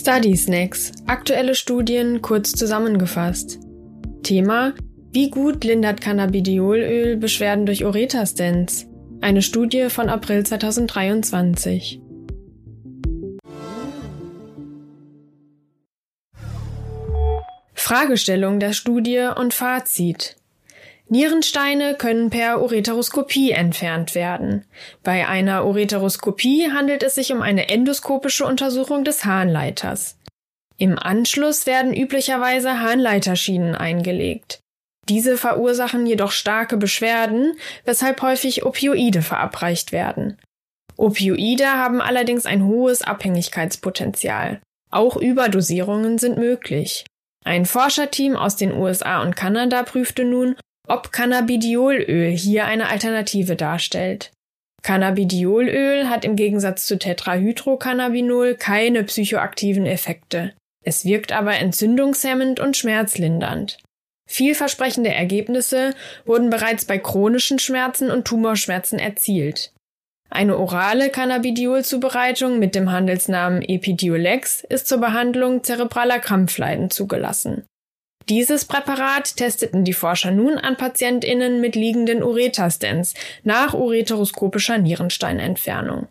Study Snacks. Aktuelle Studien kurz zusammengefasst. Thema: Wie gut lindert Cannabidiolöl Beschwerden durch Ureterstents? Eine Studie von April 2023. Fragestellung der Studie und Fazit. Nierensteine können per Ureteroskopie entfernt werden. Bei einer Ureteroskopie handelt es sich um eine endoskopische Untersuchung des Harnleiters. Im Anschluss werden üblicherweise Harnleiterschienen eingelegt. Diese verursachen jedoch starke Beschwerden, weshalb häufig Opioide verabreicht werden. Opioide haben allerdings ein hohes Abhängigkeitspotenzial. Auch Überdosierungen sind möglich. Ein Forscherteam aus den USA und Kanada prüfte nun, ob Cannabidiolöl hier eine Alternative darstellt. Cannabidiolöl hat im Gegensatz zu Tetrahydrocannabinol keine psychoaktiven Effekte. Es wirkt aber entzündungshemmend und schmerzlindernd. Vielversprechende Ergebnisse wurden bereits bei chronischen Schmerzen und Tumorschmerzen erzielt. Eine orale Cannabidiol-Zubereitung mit dem Handelsnamen Epidiolex ist zur Behandlung zerebraler Krampfleiden zugelassen. Dieses Präparat testeten die Forscher nun an PatientInnen mit liegenden Ureterstents nach ureteroskopischer Nierensteinentfernung.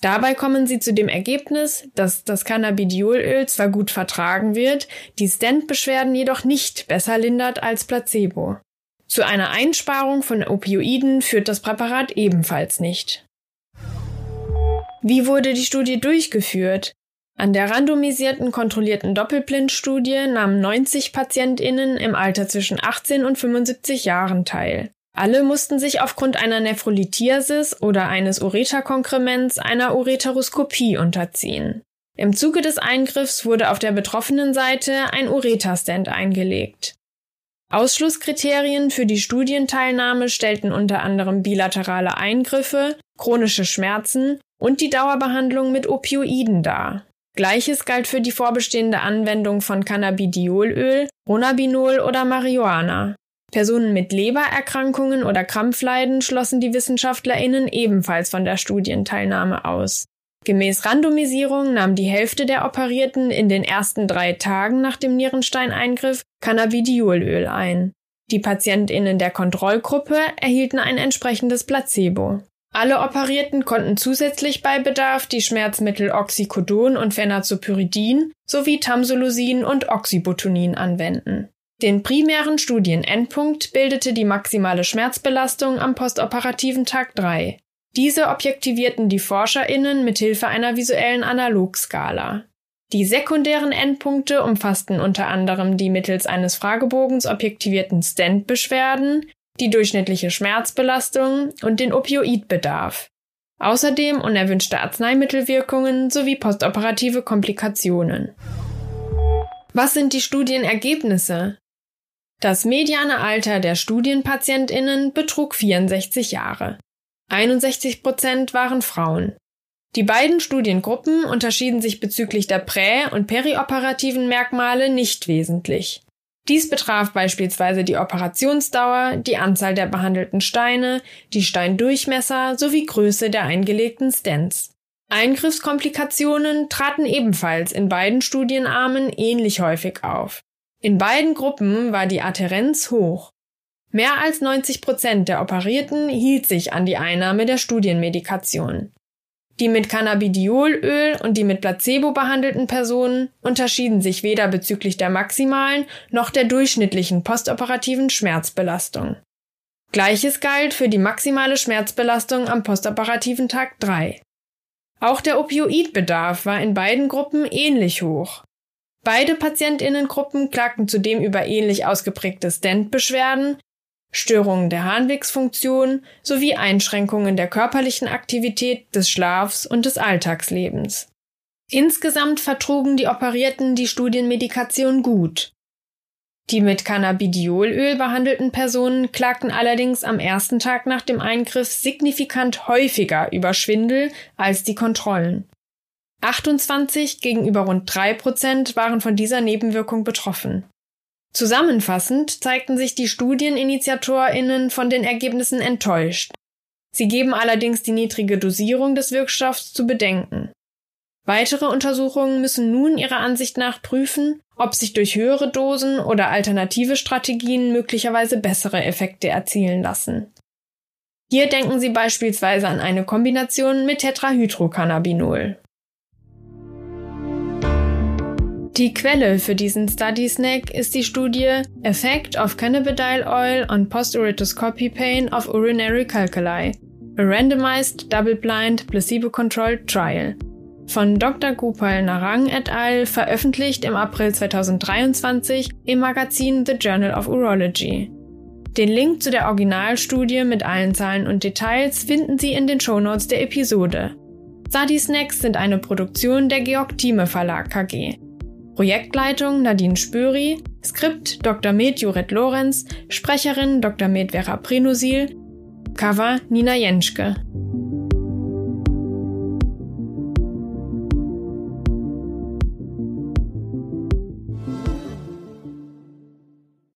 Dabei kommen sie zu dem Ergebnis, dass das Cannabidiolöl zwar gut vertragen wird, die Stent-Beschwerden jedoch nicht besser lindert als Placebo. Zu einer Einsparung von Opioiden führt das Präparat ebenfalls nicht. Wie wurde die Studie durchgeführt? An der randomisierten kontrollierten Doppelblindstudie nahmen 90 PatientInnen im Alter zwischen 18 und 75 Jahren teil. Alle mussten sich aufgrund einer Nephrolithiasis oder eines Ureterkonkrements einer Ureteroskopie unterziehen. Im Zuge des Eingriffs wurde auf der betroffenen Seite ein Ureterstent eingelegt. Ausschlusskriterien für die Studienteilnahme stellten unter anderem bilaterale Eingriffe, chronische Schmerzen und die Dauerbehandlung mit Opioiden dar. Gleiches galt für die vorbestehende Anwendung von Cannabidiolöl, Ronabinol oder Marihuana. Personen mit Lebererkrankungen oder Krampfleiden schlossen die WissenschaftlerInnen ebenfalls von der Studienteilnahme aus. Gemäß Randomisierung nahm die Hälfte der Operierten in den ersten drei Tagen nach dem Nierenstein-Eingriff Cannabidiolöl ein. Die PatientInnen der Kontrollgruppe erhielten ein entsprechendes Placebo. Alle Operierten konnten zusätzlich bei Bedarf die Schmerzmittel Oxycodon und Phenazopyridin sowie Tamsulosin und Oxybutonin anwenden. Den primären Studienendpunkt bildete die maximale Schmerzbelastung am postoperativen Tag 3. Diese objektivierten die ForscherInnen mithilfe einer visuellen Analogskala. Die sekundären Endpunkte umfassten unter anderem die mittels eines Fragebogens objektivierten Stent-Beschwerden, die durchschnittliche Schmerzbelastung und den Opioidbedarf. Außerdem unerwünschte Arzneimittelwirkungen sowie postoperative Komplikationen. Was sind die Studienergebnisse? Das mediane Alter der Studienpatientinnen betrug 64 Jahre. 61 Prozent waren Frauen. Die beiden Studiengruppen unterschieden sich bezüglich der prä- und perioperativen Merkmale nicht wesentlich. Dies betraf beispielsweise die Operationsdauer, die Anzahl der behandelten Steine, die Steindurchmesser sowie Größe der eingelegten Stents. Eingriffskomplikationen traten ebenfalls in beiden Studienarmen ähnlich häufig auf. In beiden Gruppen war die Adherenz hoch. Mehr als 90 Prozent der Operierten hielt sich an die Einnahme der Studienmedikation. Die mit Cannabidiolöl und die mit Placebo behandelten Personen unterschieden sich weder bezüglich der maximalen noch der durchschnittlichen postoperativen Schmerzbelastung. Gleiches galt für die maximale Schmerzbelastung am postoperativen Tag 3. Auch der Opioidbedarf war in beiden Gruppen ähnlich hoch. Beide Patientinnengruppen klagten zudem über ähnlich ausgeprägte Stent-Beschwerden, Störungen der Harnwegsfunktion sowie Einschränkungen der körperlichen Aktivität, des Schlafs und des Alltagslebens. Insgesamt vertrugen die Operierten die Studienmedikation gut. Die mit Cannabidiolöl behandelten Personen klagten allerdings am ersten Tag nach dem Eingriff signifikant häufiger über Schwindel als die Kontrollen. 28 gegenüber rund 3 Prozent waren von dieser Nebenwirkung betroffen. Zusammenfassend zeigten sich die Studieninitiatorinnen von den Ergebnissen enttäuscht. Sie geben allerdings die niedrige Dosierung des Wirkstoffs zu bedenken. Weitere Untersuchungen müssen nun ihrer Ansicht nach prüfen, ob sich durch höhere Dosen oder alternative Strategien möglicherweise bessere Effekte erzielen lassen. Hier denken Sie beispielsweise an eine Kombination mit Tetrahydrocannabinol. Die Quelle für diesen Study Snack ist die Studie Effect of Cannabidiol Oil on Post-Uretoscopy Pain of Urinary Calculi, a randomized, double-blind, placebo-controlled trial von Dr. Gopal Narang et al. veröffentlicht im April 2023 im Magazin The Journal of Urology. Den Link zu der Originalstudie mit allen Zahlen und Details finden Sie in den Shownotes der Episode. Sadi Snacks sind eine Produktion der Georg Thieme Verlag KG. Projektleitung Nadine Spöri, Skript Dr. Med Juret Lorenz, Sprecherin Dr. Med Vera Prenosil, Cover Nina Jenschke.